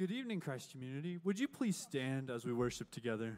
Good evening, Christ community. Would you please stand as we worship together?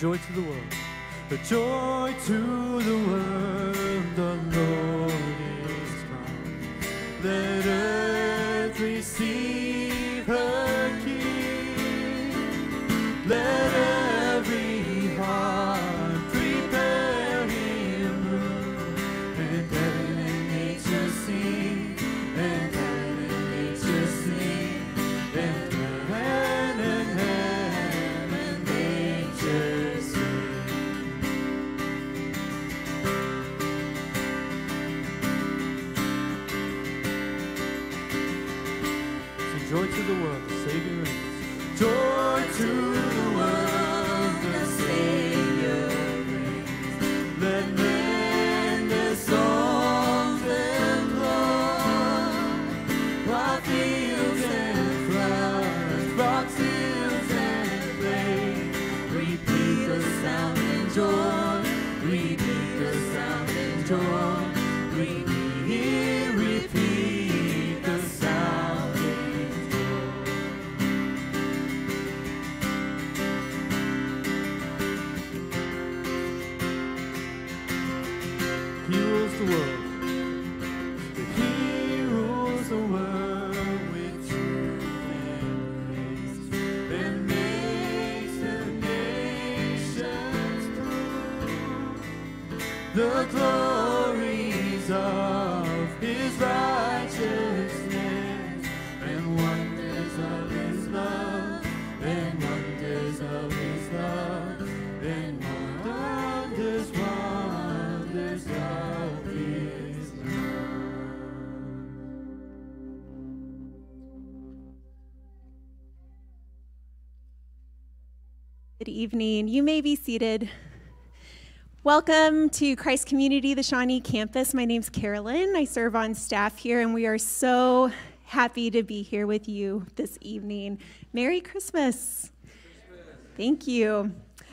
joy to the world. The joy to the world, the Lord is come. Let the glories of his righteousness and wonders of his love and wonders of his love and wonders, wonders of his love. Good evening. You may be seated. Welcome to Christ Community, the Shawnee campus. My name's Carolyn. I serve on staff here, and we are so happy to be here with you this evening. Merry Christmas. Thank you.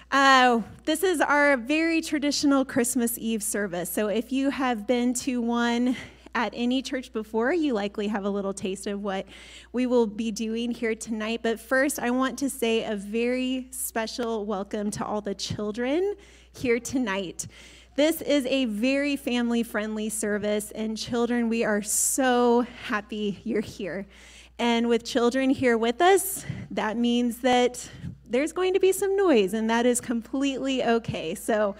Uh, this is our very traditional Christmas Eve service. So if you have been to one at any church before, you likely have a little taste of what we will be doing here tonight. But first, I want to say a very special welcome to all the children here tonight. This is a very family friendly service, and children, we are so happy you're here. And with children here with us, that means that there's going to be some noise, and that is completely okay. So,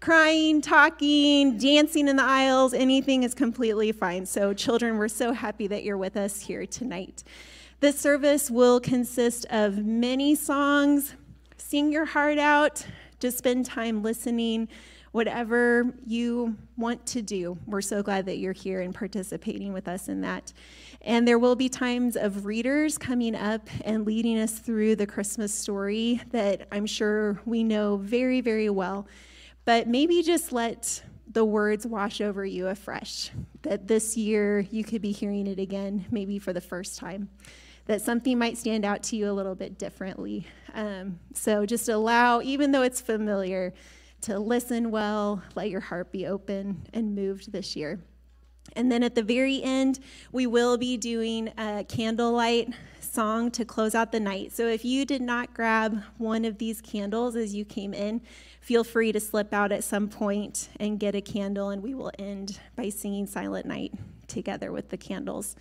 crying, talking, dancing in the aisles, anything is completely fine. So, children, we're so happy that you're with us here tonight. This service will consist of many songs. Sing your heart out, just spend time listening, whatever you want to do. We're so glad that you're here and participating with us in that. And there will be times of readers coming up and leading us through the Christmas story that I'm sure we know very, very well but maybe just let the words wash over you afresh. That this year you could be hearing it again, maybe for the first time. That something might stand out to you a little bit differently. Um, so just allow, even though it's familiar, to listen well, let your heart be open and moved this year. And then at the very end, we will be doing a candlelight song to close out the night. So if you did not grab one of these candles as you came in, feel free to slip out at some point and get a candle, and we will end by singing Silent Night together with the candles.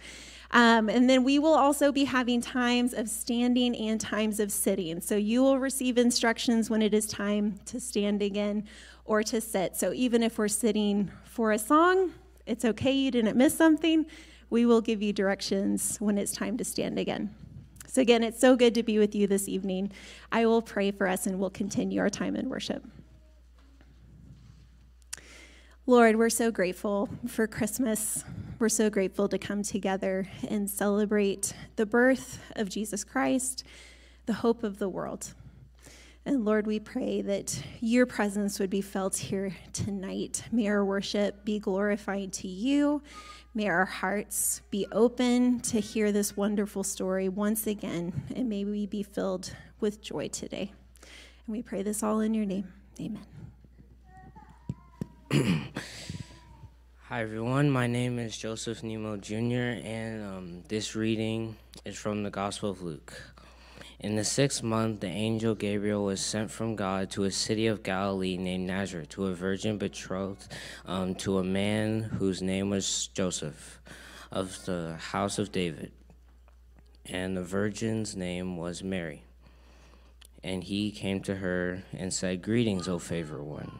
Um, and then we will also be having times of standing and times of sitting. So you will receive instructions when it is time to stand again or to sit. So even if we're sitting for a song, it's okay, you didn't miss something. We will give you directions when it's time to stand again. So, again, it's so good to be with you this evening. I will pray for us and we'll continue our time in worship. Lord, we're so grateful for Christmas. We're so grateful to come together and celebrate the birth of Jesus Christ, the hope of the world. And Lord, we pray that your presence would be felt here tonight. May our worship be glorified to you. May our hearts be open to hear this wonderful story once again, and may we be filled with joy today. And we pray this all in your name. Amen. Hi, everyone. My name is Joseph Nemo Jr., and um, this reading is from the Gospel of Luke. In the sixth month, the angel Gabriel was sent from God to a city of Galilee named Nazareth to a virgin betrothed um, to a man whose name was Joseph of the house of David. And the virgin's name was Mary. And he came to her and said, Greetings, O favored one.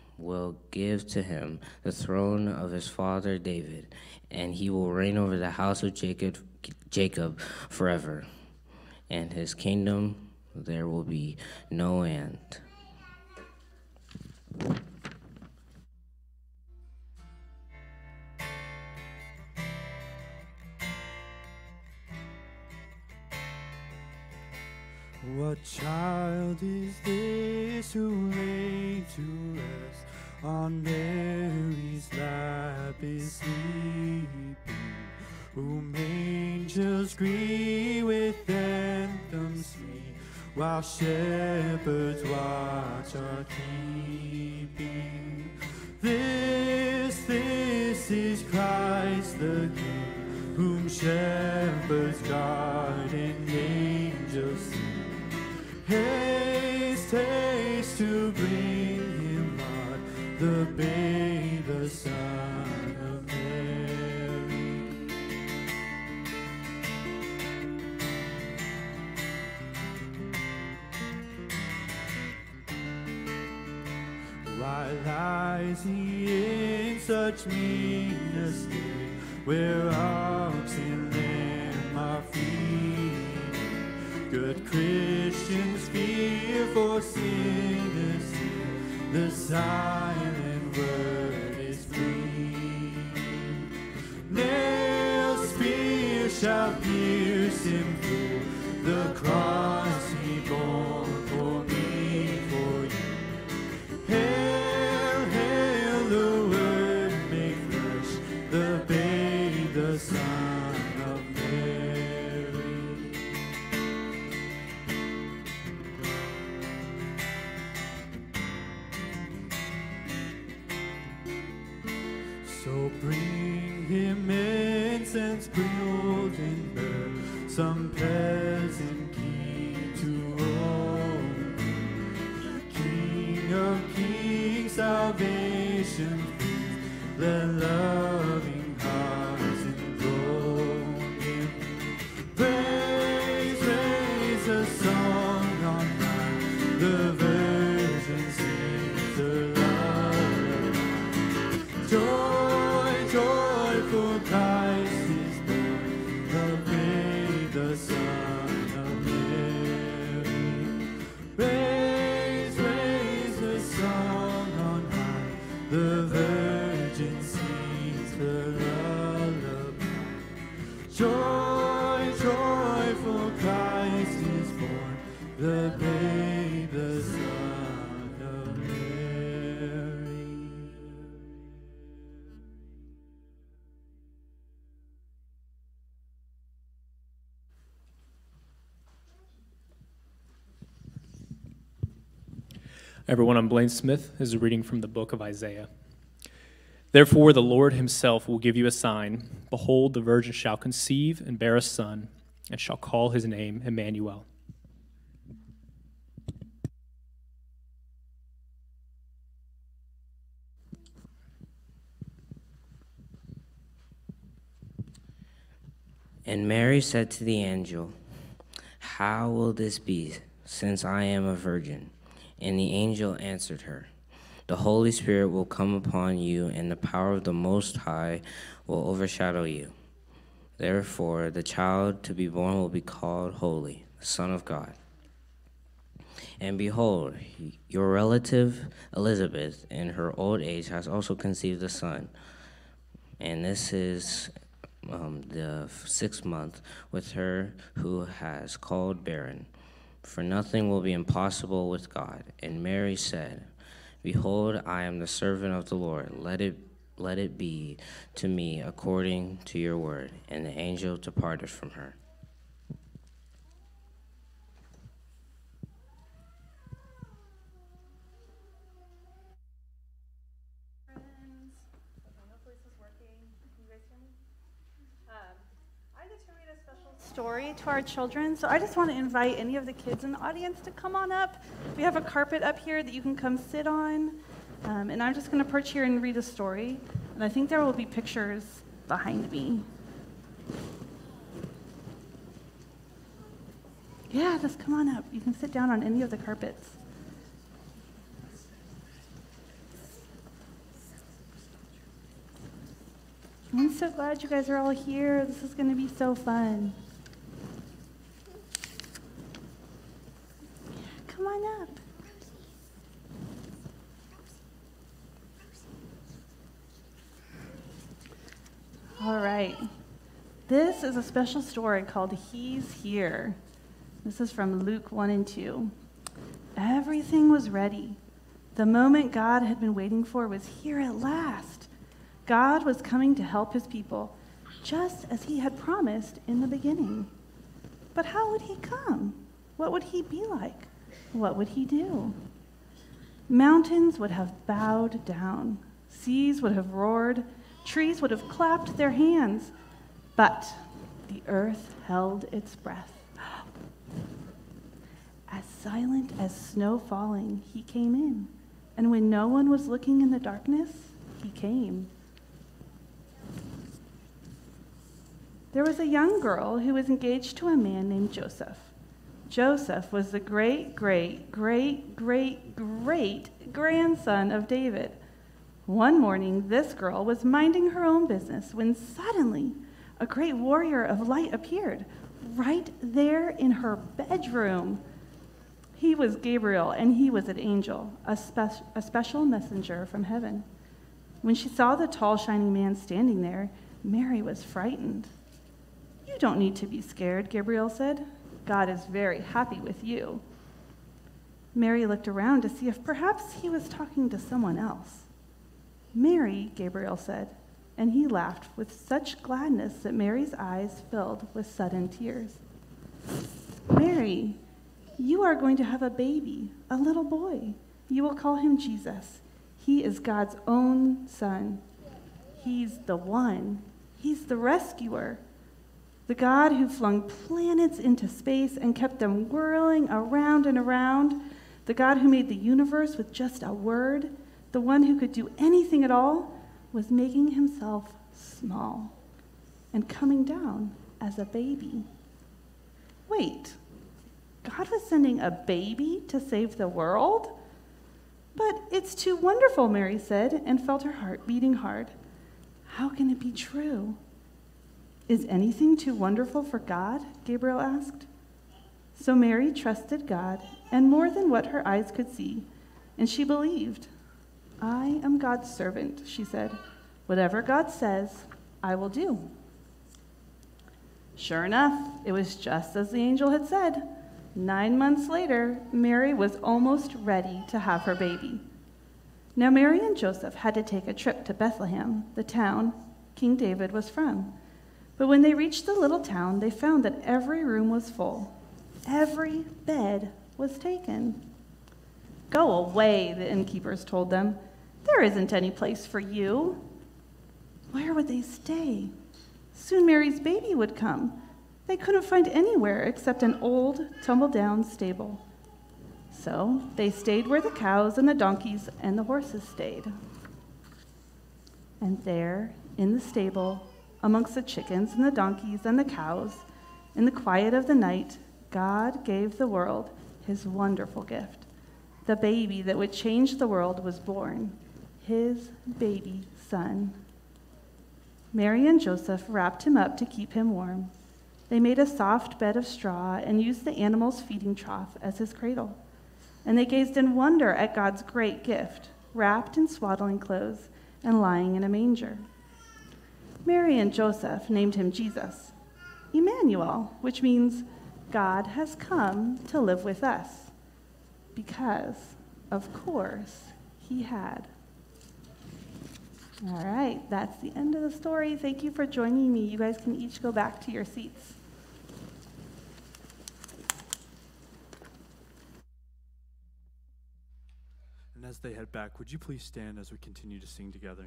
will give to him the throne of his father David, and he will reign over the house of Jacob, Jacob forever. And his kingdom there will be no end. What child is this who lay to rest on Mary's lap is sleeping? Whom angels greet with anthems sweet, while shepherds watch are keeping. This this is Christ the King, whom shepherds guard and angels sing. Haste, haste to bring he in such meanness here, where ox and lamb are feeding? Good Christians fear for sinners the silent Everyone, I'm Blaine Smith. This is a reading from the book of Isaiah. Therefore, the Lord himself will give you a sign. Behold, the virgin shall conceive and bear a son, and shall call his name Emmanuel. And Mary said to the angel, How will this be, since I am a virgin? And the angel answered her, The Holy Spirit will come upon you, and the power of the Most High will overshadow you. Therefore, the child to be born will be called Holy, the Son of God. And behold, your relative Elizabeth, in her old age, has also conceived a son. And this is um, the sixth month with her who has called barren. For nothing will be impossible with God. And Mary said, Behold, I am the servant of the Lord. Let it let it be to me according to your word. And the angel departed from her. friends. Okay, hopefully this is working. Can you guys hear me? Um, I get to read a special story to our children, so I just want to invite any of the kids in the audience to come on up. We have a carpet up here that you can come sit on, um, and I'm just going to perch here and read a story. And I think there will be pictures behind me. Yeah, just come on up. You can sit down on any of the carpets. I'm so glad you guys are all here. This is going to be so fun. Come on up. All right. This is a special story called He's Here. This is from Luke 1 and 2. Everything was ready. The moment God had been waiting for was here at last. God was coming to help his people, just as he had promised in the beginning. But how would he come? What would he be like? What would he do? Mountains would have bowed down, Seas would have roared, trees would have clapped their hands, but the earth held its breath. As silent as snow falling, he came in, and when no one was looking in the darkness, he came. There was a young girl who was engaged to a man named Joseph. Joseph was the great, great, great, great, great grandson of David. One morning, this girl was minding her own business when suddenly a great warrior of light appeared right there in her bedroom. He was Gabriel, and he was an angel, a, spe- a special messenger from heaven. When she saw the tall, shining man standing there, Mary was frightened. You don't need to be scared, Gabriel said. God is very happy with you. Mary looked around to see if perhaps he was talking to someone else. Mary, Gabriel said, and he laughed with such gladness that Mary's eyes filled with sudden tears. Mary, you are going to have a baby, a little boy. You will call him Jesus. He is God's own son. He's the one, He's the rescuer. The God who flung planets into space and kept them whirling around and around. The God who made the universe with just a word. The one who could do anything at all was making himself small and coming down as a baby. Wait, God was sending a baby to save the world? But it's too wonderful, Mary said, and felt her heart beating hard. How can it be true? Is anything too wonderful for God? Gabriel asked. So Mary trusted God, and more than what her eyes could see, and she believed. I am God's servant, she said. Whatever God says, I will do. Sure enough, it was just as the angel had said. Nine months later, Mary was almost ready to have her baby. Now, Mary and Joseph had to take a trip to Bethlehem, the town King David was from. But when they reached the little town, they found that every room was full. Every bed was taken. Go away, the innkeepers told them. There isn't any place for you. Where would they stay? Soon Mary's baby would come. They couldn't find anywhere except an old, tumble down stable. So they stayed where the cows and the donkeys and the horses stayed. And there, in the stable, amongst the chickens and the donkeys and the cows, in the quiet of the night, God gave the world his wonderful gift. The baby that would change the world was born, his baby son. Mary and Joseph wrapped him up to keep him warm. They made a soft bed of straw and used the animal's feeding trough as his cradle. And they gazed in wonder at God's great gift, wrapped in swaddling clothes and lying in a manger. Mary and Joseph named him Jesus, Emmanuel, which means God has come to live with us. Because, of course, he had. All right, that's the end of the story. Thank you for joining me. You guys can each go back to your seats. And as they head back, would you please stand as we continue to sing together?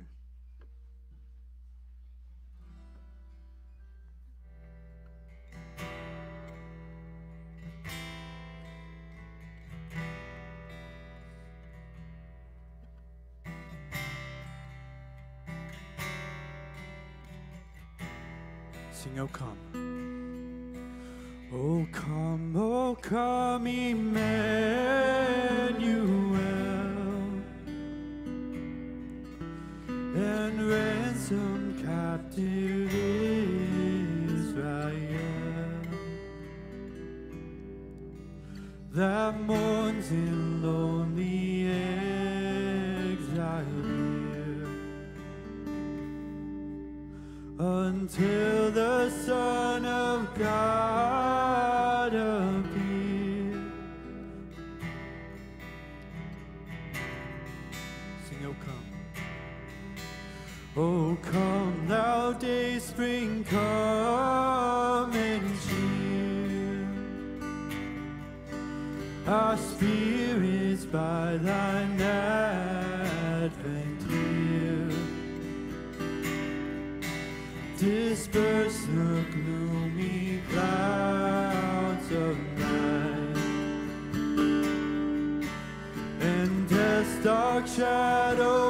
Sing, Oh Come. Oh come, oh come, Emmanuel, and ransom captive Israel. That mourns in lonely exile until God appear. Sing, O come. O come, thou day spring, come and cheer. Our spirits by thine advent here. Disperse the shadow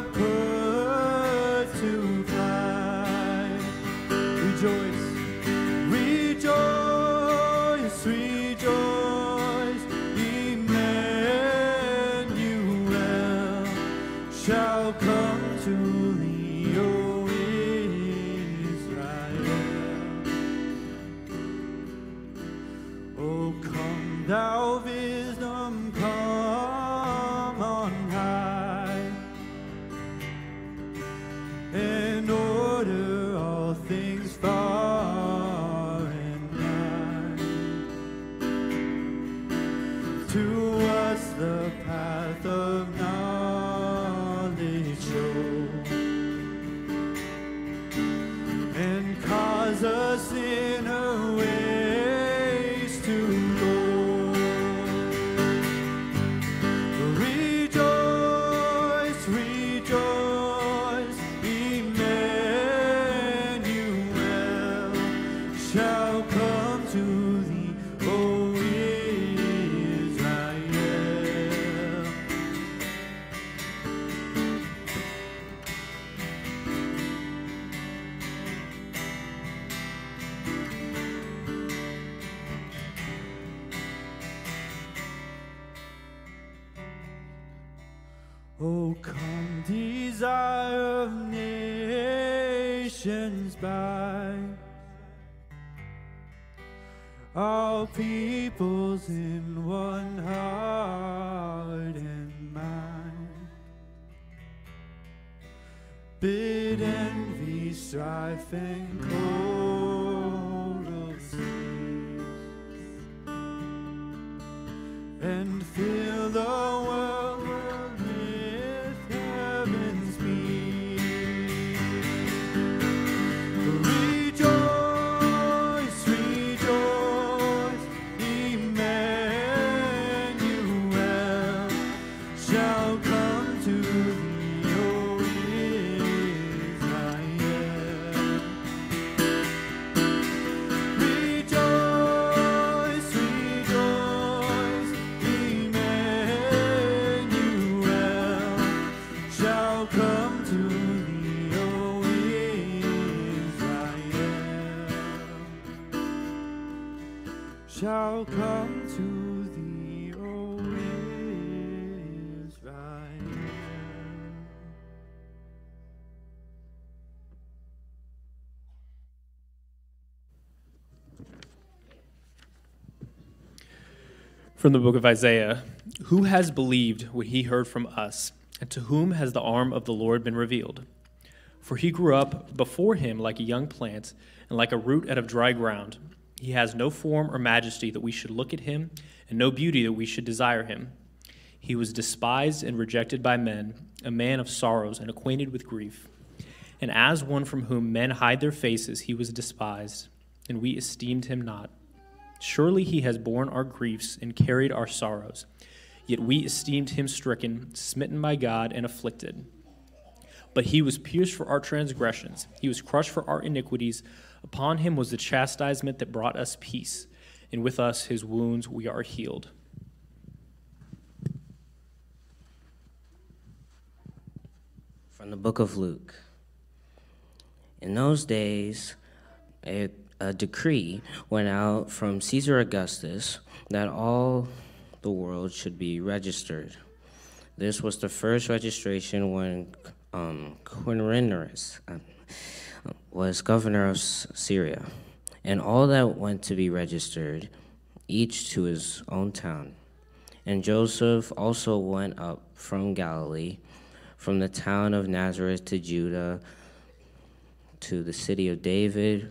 From the book of Isaiah Who has believed what he heard from us, and to whom has the arm of the Lord been revealed? For he grew up before him like a young plant, and like a root out of dry ground. He has no form or majesty that we should look at him, and no beauty that we should desire him. He was despised and rejected by men, a man of sorrows and acquainted with grief. And as one from whom men hide their faces, he was despised, and we esteemed him not. Surely he has borne our griefs and carried our sorrows. Yet we esteemed him stricken, smitten by God, and afflicted. But he was pierced for our transgressions, he was crushed for our iniquities. Upon him was the chastisement that brought us peace, and with us his wounds we are healed. From the book of Luke. In those days, a, a decree went out from Caesar Augustus that all the world should be registered. This was the first registration when um, Quirinius um, was governor of Syria, and all that went to be registered, each to his own town. And Joseph also went up from Galilee, from the town of Nazareth to Judah, to the city of David,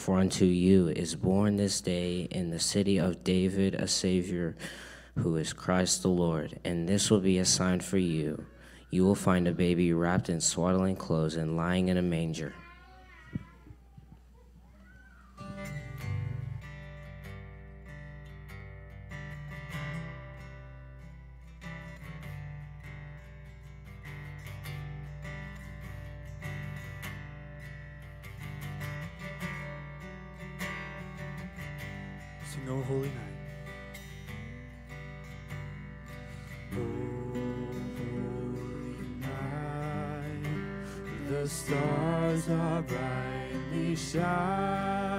for unto you is born this day in the city of David a Savior, who is Christ the Lord. And this will be a sign for you. You will find a baby wrapped in swaddling clothes and lying in a manger. Sing O Holy Night. O holy night, the stars are brightly shining.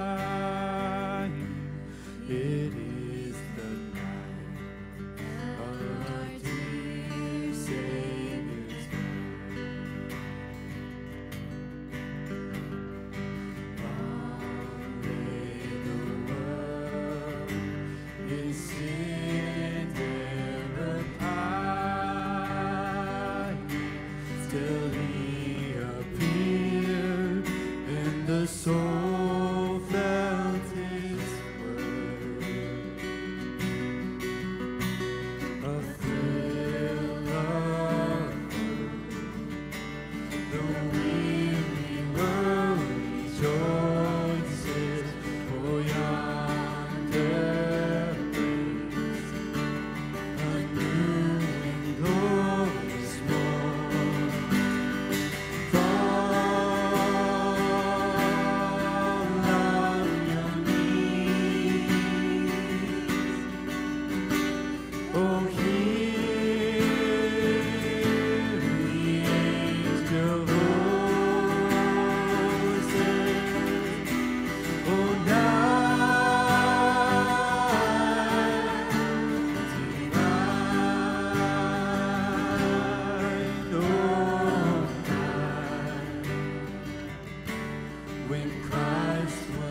when Christ was.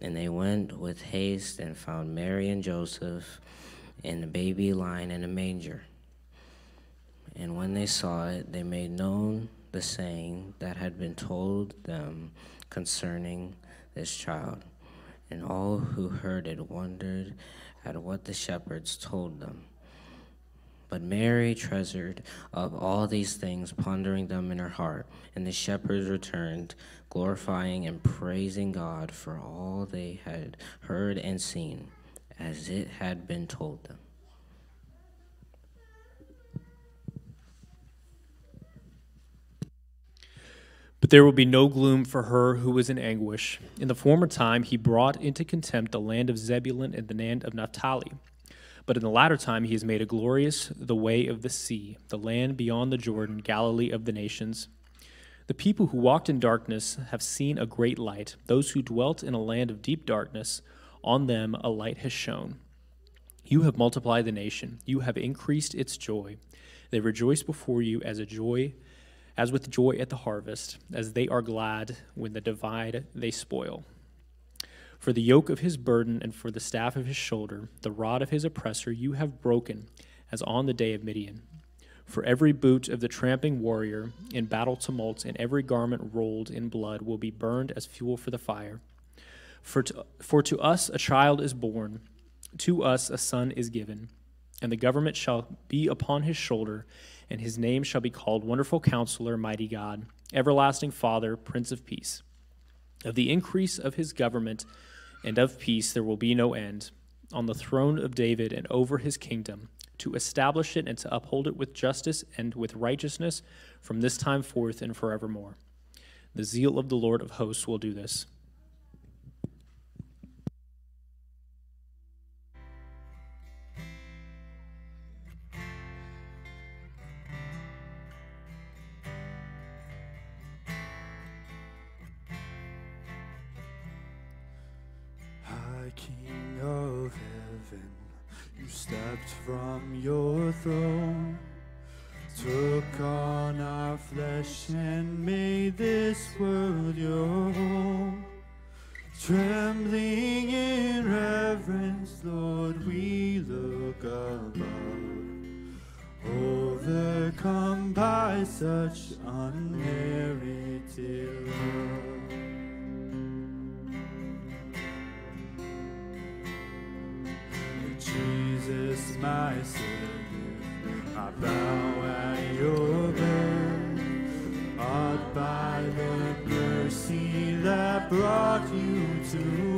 And they went with haste and found Mary and Joseph and the baby lying in a manger. And when they saw it, they made known the saying that had been told them concerning this child. And all who heard it wondered at what the shepherds told them. But Mary treasured up all these things, pondering them in her heart. And the shepherds returned, glorifying and praising God for all they had heard and seen, as it had been told them. But there will be no gloom for her who is in anguish. In the former time, he brought into contempt the land of Zebulun and the land of Naphtali. But in the latter time, he has made a glorious the way of the sea, the land beyond the Jordan, Galilee of the nations. The people who walked in darkness have seen a great light. Those who dwelt in a land of deep darkness, on them a light has shone. You have multiplied the nation, you have increased its joy. They rejoice before you as a joy as with joy at the harvest, as they are glad when the divide they spoil. For the yoke of his burden and for the staff of his shoulder, the rod of his oppressor, you have broken, as on the day of Midian. For every boot of the tramping warrior in battle tumults and every garment rolled in blood will be burned as fuel for the fire. For to, for to us a child is born, to us a son is given, and the government shall be upon his shoulder and his name shall be called Wonderful Counselor, Mighty God, Everlasting Father, Prince of Peace. Of the increase of his government and of peace there will be no end, on the throne of David and over his kingdom, to establish it and to uphold it with justice and with righteousness from this time forth and forevermore. The zeal of the Lord of hosts will do this. King of heaven, you stepped from your throne, took on our flesh and made this world your home. Trembling in reverence, Lord, we look above, overcome by such unmerited my Savior, I bow at your birth, awed by the mercy that brought you to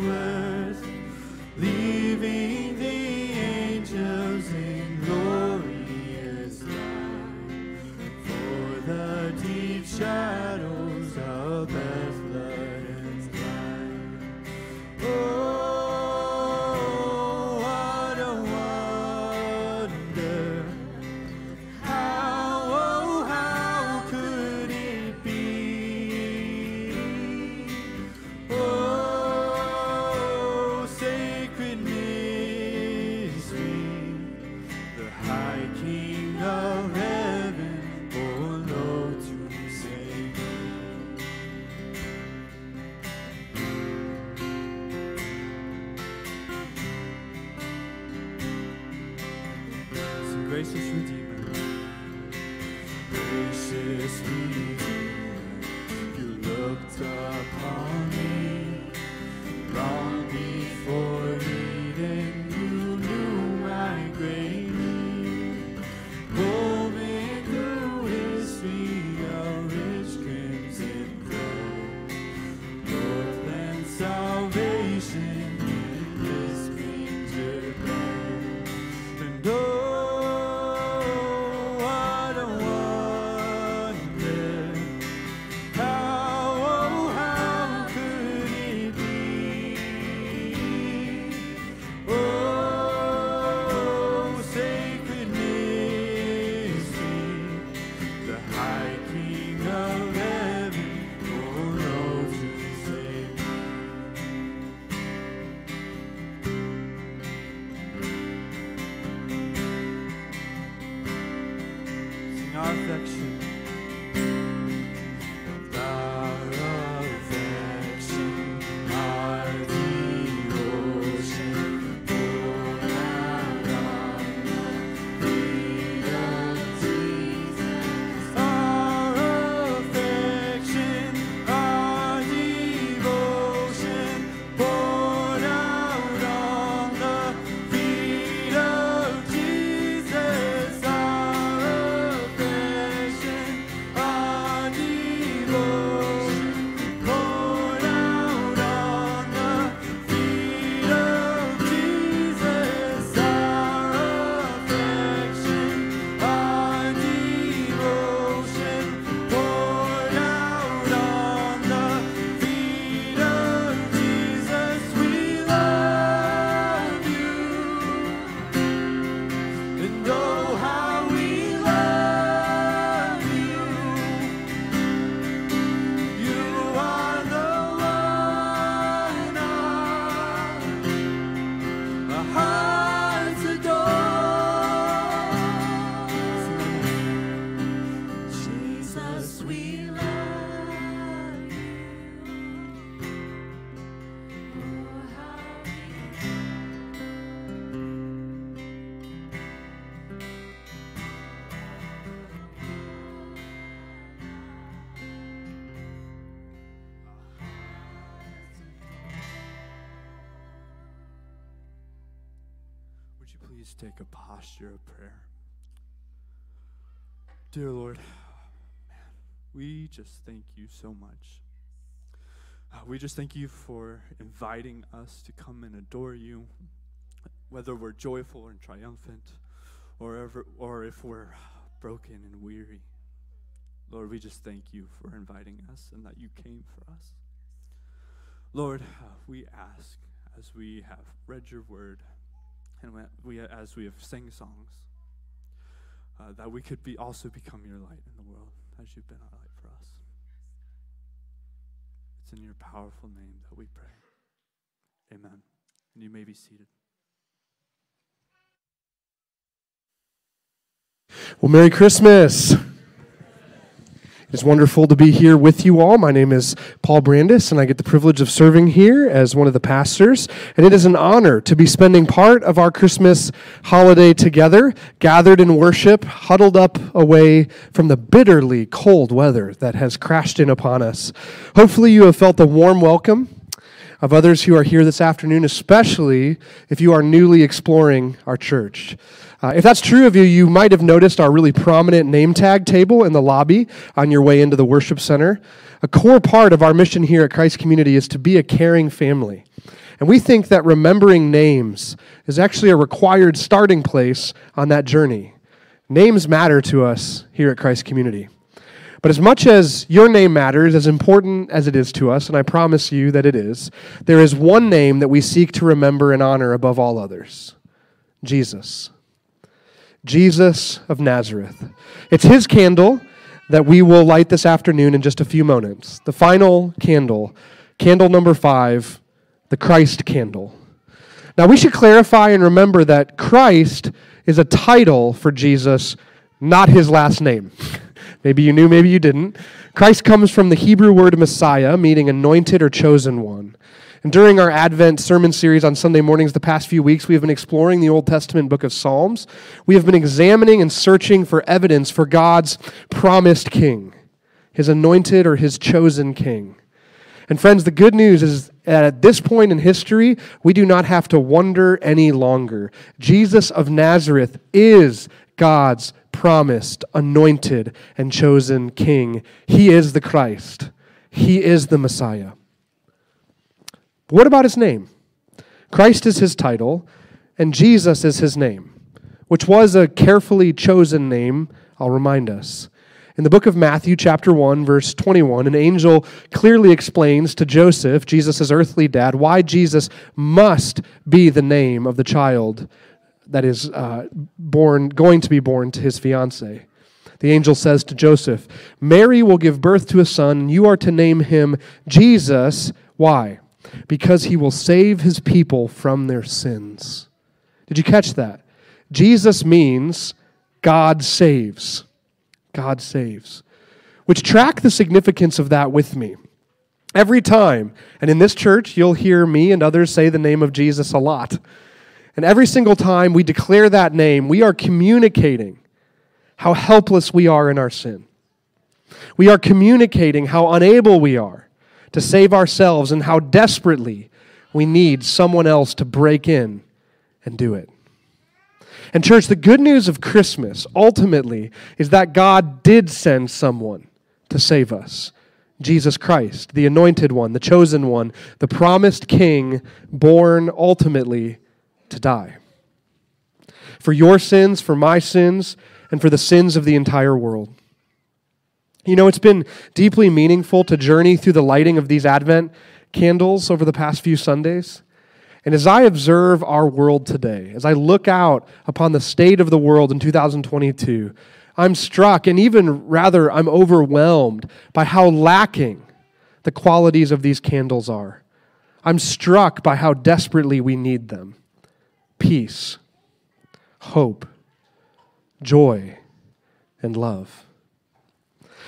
gracious Redeemer, you looked upon me posture of prayer? Dear Lord, man, we just thank you so much. Uh, we just thank you for inviting us to come and adore you, whether we're joyful and triumphant, or, ever, or if we're broken and weary. Lord, we just thank you for inviting us and that you came for us. Lord, uh, we ask as we have read your word and we, as we have sang songs, uh, that we could be also become your light in the world as you've been our light for us. It's in your powerful name that we pray. Amen. And you may be seated. Well, Merry Christmas. It's wonderful to be here with you all. My name is Paul Brandis, and I get the privilege of serving here as one of the pastors. And it is an honor to be spending part of our Christmas holiday together, gathered in worship, huddled up away from the bitterly cold weather that has crashed in upon us. Hopefully, you have felt the warm welcome of others who are here this afternoon, especially if you are newly exploring our church. Uh, if that's true of you, you might have noticed our really prominent name tag table in the lobby on your way into the worship center. A core part of our mission here at Christ Community is to be a caring family. And we think that remembering names is actually a required starting place on that journey. Names matter to us here at Christ Community. But as much as your name matters, as important as it is to us, and I promise you that it is, there is one name that we seek to remember and honor above all others Jesus. Jesus of Nazareth. It's his candle that we will light this afternoon in just a few moments. The final candle, candle number five, the Christ candle. Now, we should clarify and remember that Christ is a title for Jesus, not his last name. maybe you knew, maybe you didn't. Christ comes from the Hebrew word Messiah, meaning anointed or chosen one. And during our Advent sermon series on Sunday mornings the past few weeks, we have been exploring the Old Testament book of Psalms. We have been examining and searching for evidence for God's promised king, his anointed or his chosen king. And friends, the good news is that at this point in history, we do not have to wonder any longer. Jesus of Nazareth is God's promised, anointed, and chosen king. He is the Christ, He is the Messiah. But what about his name? Christ is his title, and Jesus is his name, which was a carefully chosen name, I'll remind us. In the book of Matthew, chapter 1, verse 21, an angel clearly explains to Joseph, Jesus' earthly dad, why Jesus must be the name of the child that is uh, born, going to be born to his fiancee. The angel says to Joseph, Mary will give birth to a son, you are to name him Jesus. Why? Because he will save his people from their sins. Did you catch that? Jesus means God saves. God saves. Which track the significance of that with me. Every time, and in this church, you'll hear me and others say the name of Jesus a lot. And every single time we declare that name, we are communicating how helpless we are in our sin. We are communicating how unable we are to save ourselves and how desperately we need someone else to break in and do it. And, church, the good news of Christmas ultimately is that God did send someone to save us Jesus Christ, the anointed one, the chosen one, the promised king, born ultimately to die. For your sins, for my sins, and for the sins of the entire world. You know, it's been deeply meaningful to journey through the lighting of these Advent candles over the past few Sundays. And as I observe our world today, as I look out upon the state of the world in 2022, I'm struck and even rather I'm overwhelmed by how lacking the qualities of these candles are. I'm struck by how desperately we need them peace, hope, joy, and love.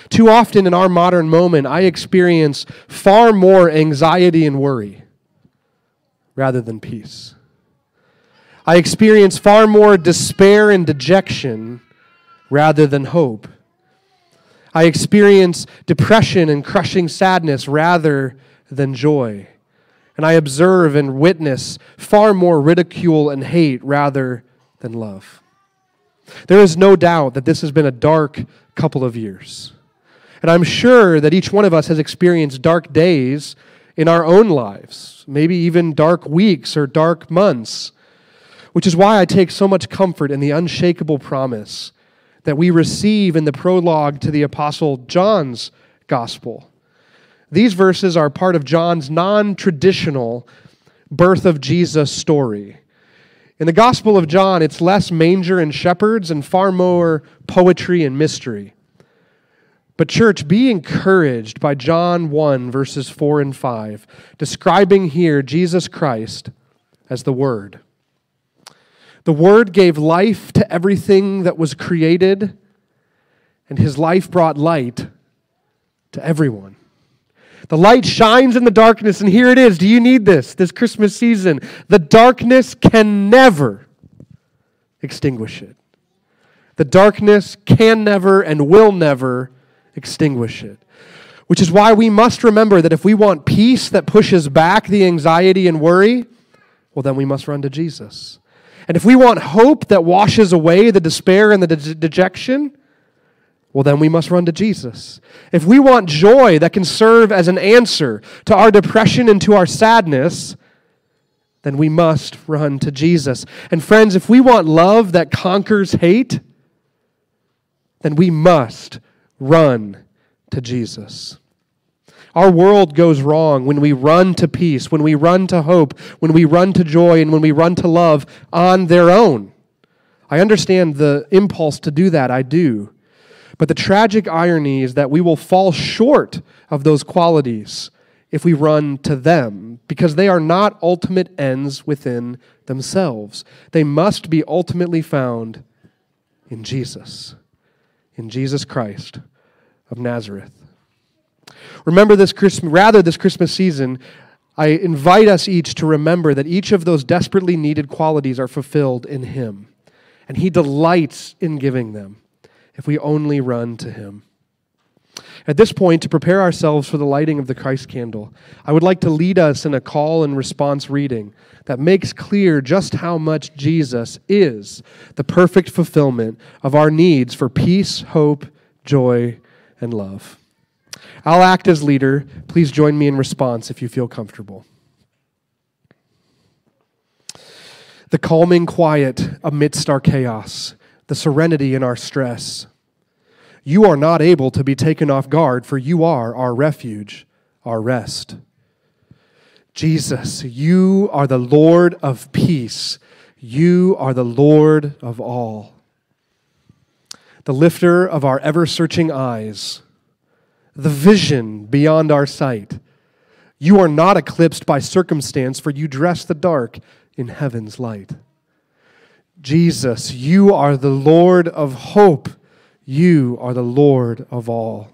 Too often in our modern moment, I experience far more anxiety and worry rather than peace. I experience far more despair and dejection rather than hope. I experience depression and crushing sadness rather than joy. And I observe and witness far more ridicule and hate rather than love. There is no doubt that this has been a dark couple of years. And I'm sure that each one of us has experienced dark days in our own lives, maybe even dark weeks or dark months, which is why I take so much comfort in the unshakable promise that we receive in the prologue to the Apostle John's Gospel. These verses are part of John's non traditional birth of Jesus story. In the Gospel of John, it's less manger and shepherds and far more poetry and mystery. But, church, be encouraged by John 1, verses 4 and 5, describing here Jesus Christ as the Word. The Word gave life to everything that was created, and His life brought light to everyone. The light shines in the darkness, and here it is. Do you need this this Christmas season? The darkness can never extinguish it. The darkness can never and will never extinguish it. Which is why we must remember that if we want peace that pushes back the anxiety and worry, well, then we must run to Jesus. And if we want hope that washes away the despair and the de- dejection, well, then we must run to Jesus. If we want joy that can serve as an answer to our depression and to our sadness, then we must run to Jesus. And friends, if we want love that conquers hate, then we must run to Jesus. Our world goes wrong when we run to peace, when we run to hope, when we run to joy, and when we run to love on their own. I understand the impulse to do that, I do. But the tragic irony is that we will fall short of those qualities if we run to them, because they are not ultimate ends within themselves. They must be ultimately found in Jesus, in Jesus Christ of Nazareth. Remember this Christmas, rather this Christmas season, I invite us each to remember that each of those desperately needed qualities are fulfilled in Him. And He delights in giving them if we only run to Him. At this point, to prepare ourselves for the lighting of the Christ candle, I would like to lead us in a call and response reading that makes clear just how much Jesus is the perfect fulfillment of our needs for peace, hope, joy, and love. I'll act as leader. Please join me in response if you feel comfortable. The calming quiet amidst our chaos, the serenity in our stress. You are not able to be taken off guard, for you are our refuge, our rest. Jesus, you are the Lord of peace. You are the Lord of all. The lifter of our ever searching eyes the vision beyond our sight. You are not eclipsed by circumstance, for you dress the dark in heaven's light. Jesus, you are the Lord of hope. you are the Lord of all.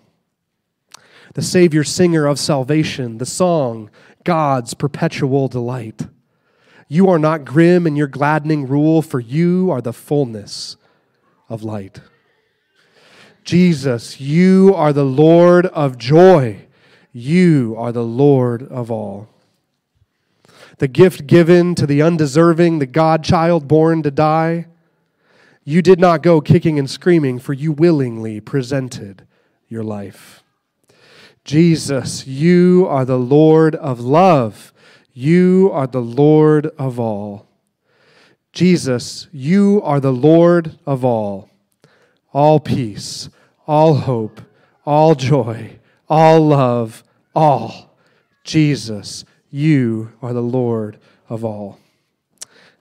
The Savior, singer of salvation, the song, God's perpetual delight. You are not grim in your gladdening rule, for you are the fullness of light. Jesus, you are the Lord of joy. You are the Lord of all. The gift given to the undeserving, the God child born to die. You did not go kicking and screaming, for you willingly presented your life. Jesus, you are the Lord of love. You are the Lord of all. Jesus, you are the Lord of all. All peace, all hope, all joy, all love, all. Jesus, you are the Lord of all.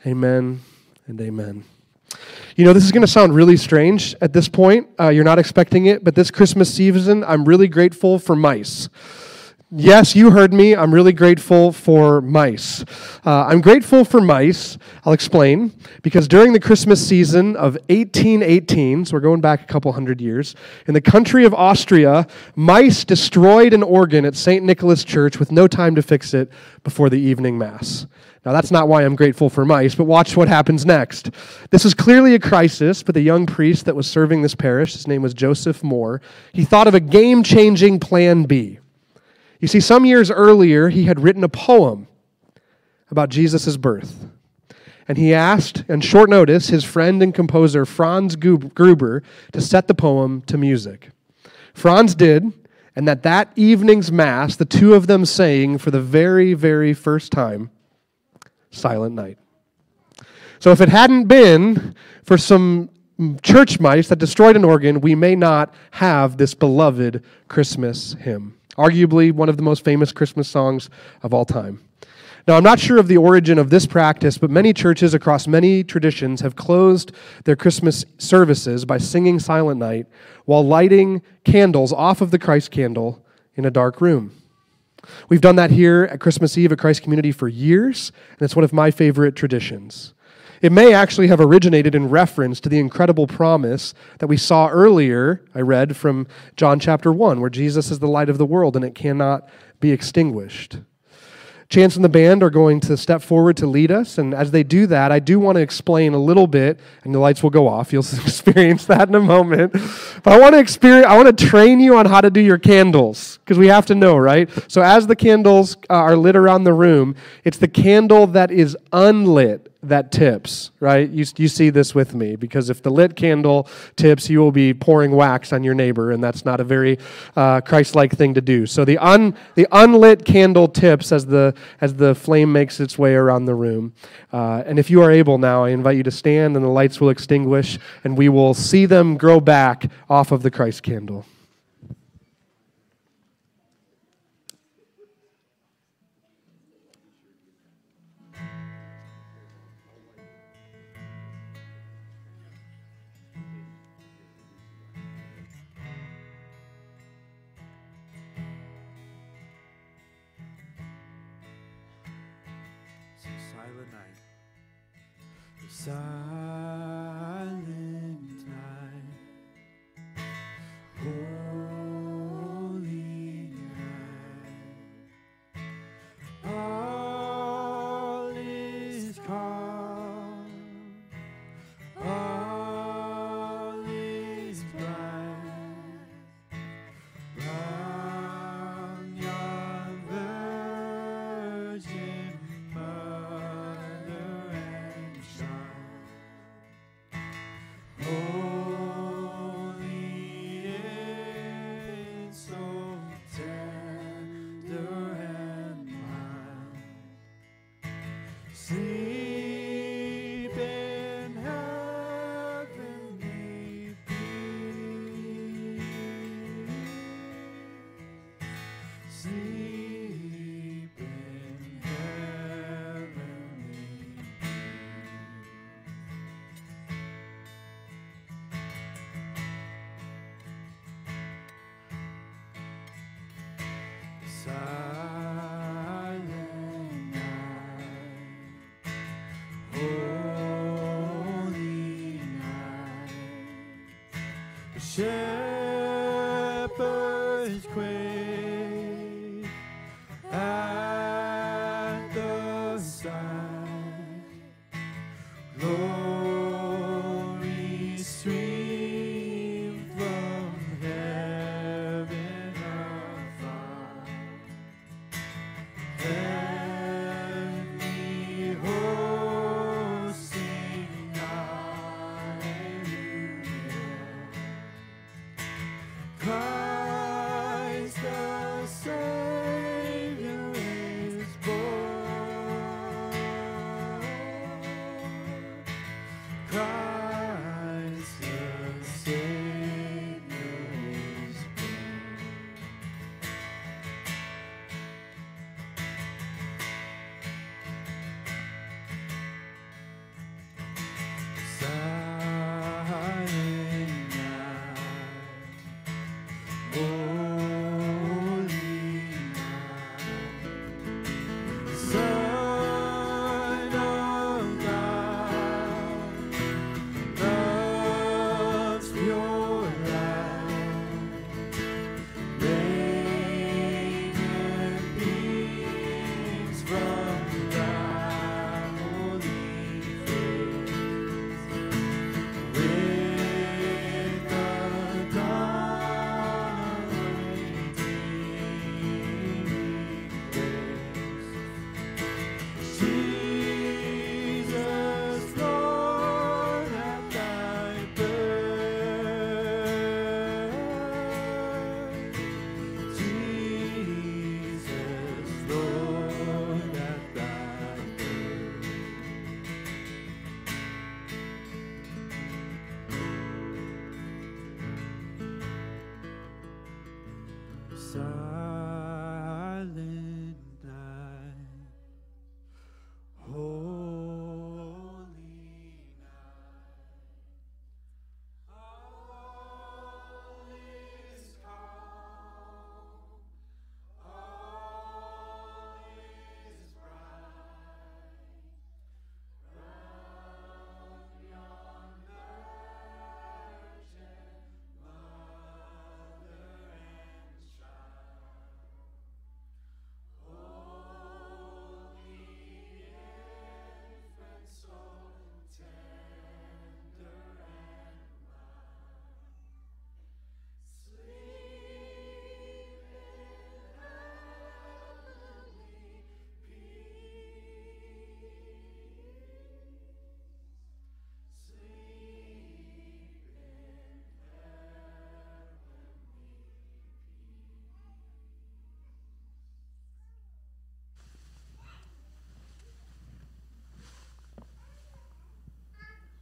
Amen and amen. You know, this is going to sound really strange at this point. Uh, you're not expecting it, but this Christmas season, I'm really grateful for mice. Yes, you heard me. I'm really grateful for mice. Uh, I'm grateful for mice. I'll explain. Because during the Christmas season of 1818, so we're going back a couple hundred years, in the country of Austria, mice destroyed an organ at St. Nicholas Church with no time to fix it before the evening Mass. Now, that's not why I'm grateful for mice, but watch what happens next. This is clearly a crisis but the young priest that was serving this parish. His name was Joseph Mohr. He thought of a game changing plan B. You see, some years earlier, he had written a poem about Jesus' birth. And he asked, on short notice, his friend and composer Franz Gruber to set the poem to music. Franz did, and at that evening's Mass, the two of them sang for the very, very first time, Silent Night. So if it hadn't been for some church mice that destroyed an organ, we may not have this beloved Christmas hymn arguably one of the most famous Christmas songs of all time. Now, I'm not sure of the origin of this practice, but many churches across many traditions have closed their Christmas services by singing Silent Night while lighting candles off of the Christ candle in a dark room. We've done that here at Christmas Eve at Christ Community for years, and it's one of my favorite traditions. It may actually have originated in reference to the incredible promise that we saw earlier, I read from John chapter 1, where Jesus is the light of the world and it cannot be extinguished. Chance and the band are going to step forward to lead us. And as they do that, I do want to explain a little bit, and the lights will go off. You'll experience that in a moment. But I want to experience, I want to train you on how to do your candles, because we have to know, right? So as the candles uh, are lit around the room, it's the candle that is unlit that tips, right? You, you see this with me because if the lit candle tips, you will be pouring wax on your neighbor, and that's not a very uh, Christ-like thing to do. So the un, the unlit candle tips as the as the flame makes its way around the room. Uh, and if you are able now, I invite you to stand, and the lights will extinguish, and we will see them grow back off of the Christ candle. Shepherds quake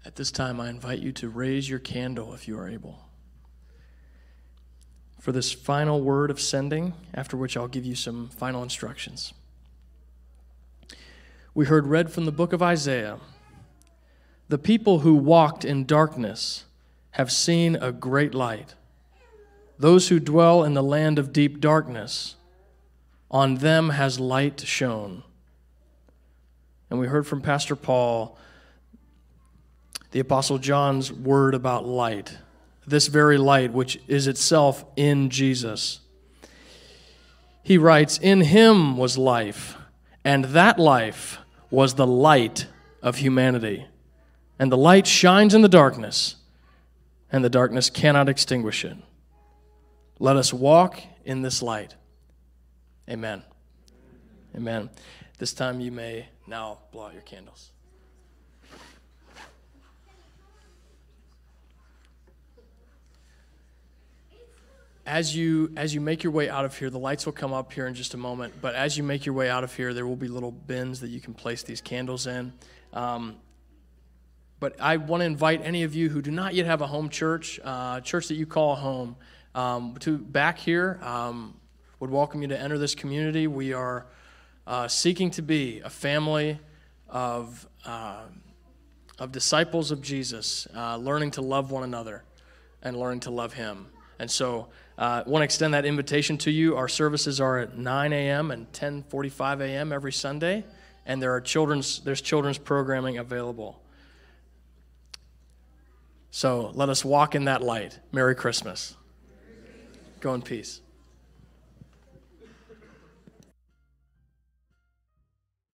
At this time, I invite you to raise your candle if you are able. For this final word of sending, after which I'll give you some final instructions. We heard read from the book of Isaiah The people who walked in darkness have seen a great light. Those who dwell in the land of deep darkness, on them has light shone. And we heard from Pastor Paul the Apostle John's word about light, this very light, which is itself in Jesus. He writes, In him was life, and that life was the light of humanity. And the light shines in the darkness, and the darkness cannot extinguish it. Let us walk in this light. Amen. Amen. This time you may now blow out your candles. As you as you make your way out of here the lights will come up here in just a moment but as you make your way out of here there will be little bins that you can place these candles in. Um, but i want to invite any of you who do not yet have a home church uh, church that you call home um, to back here um, would welcome you to enter this community. We are uh, seeking to be a family of uh, of disciples of jesus uh, learning to love one another and learning to love him. And so uh, I want to extend that invitation to you. Our services are at 9 a.m. and 10:45 a.m. every Sunday, and there are children's there's children's programming available. So let us walk in that light. Merry Christmas. Go in peace.